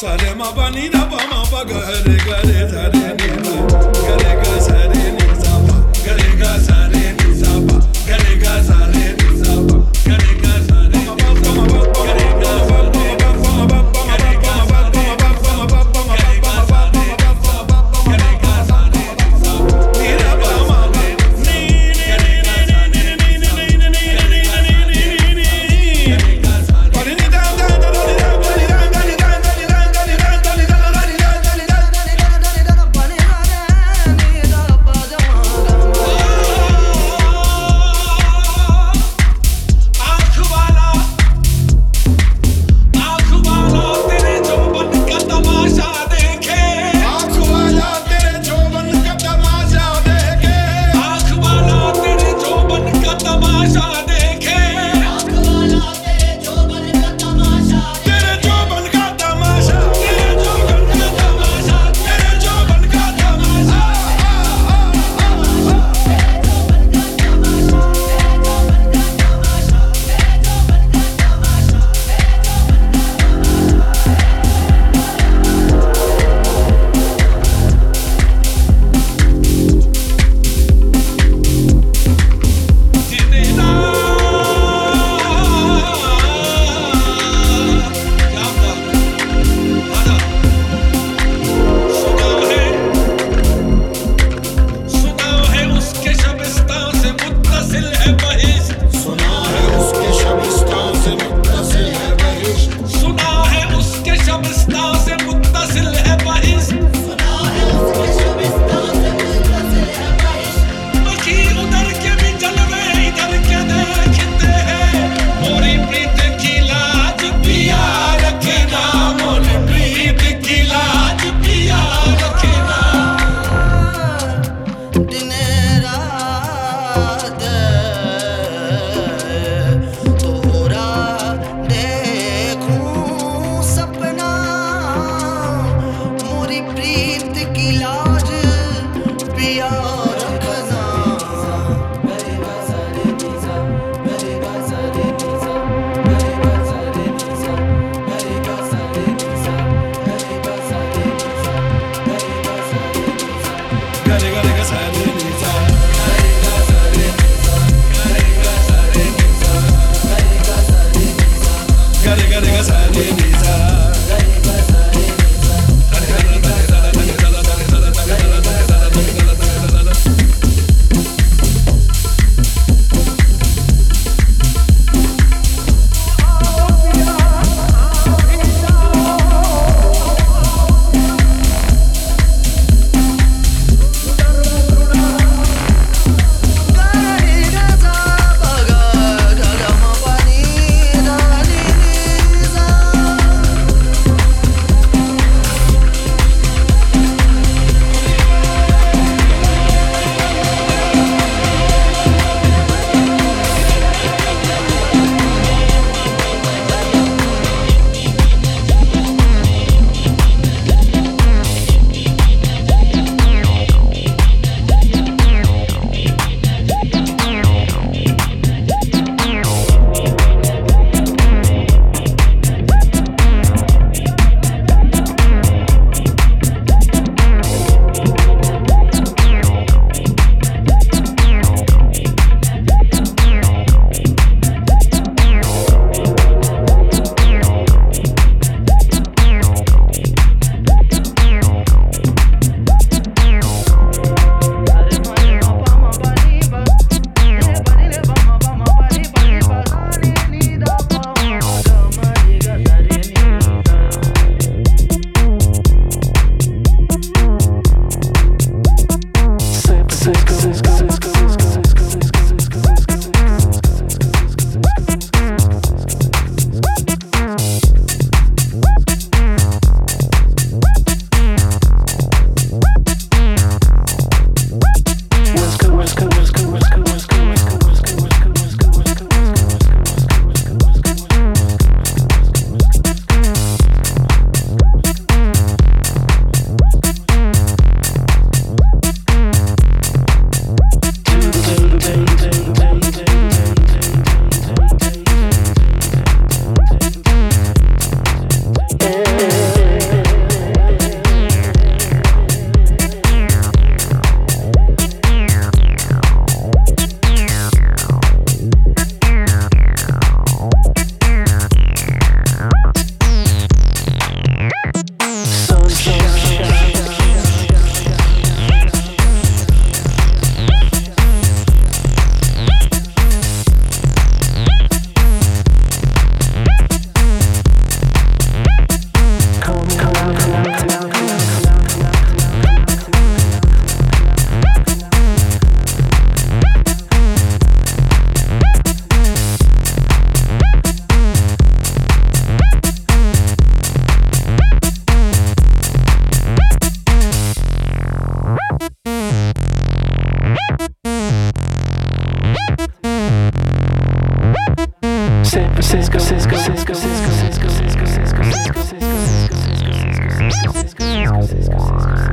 Salema banina bama baga rega re tare nina Garega sare nizaba Garega sare nizaba Garega sare ni nizaba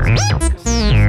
Mm-hmm.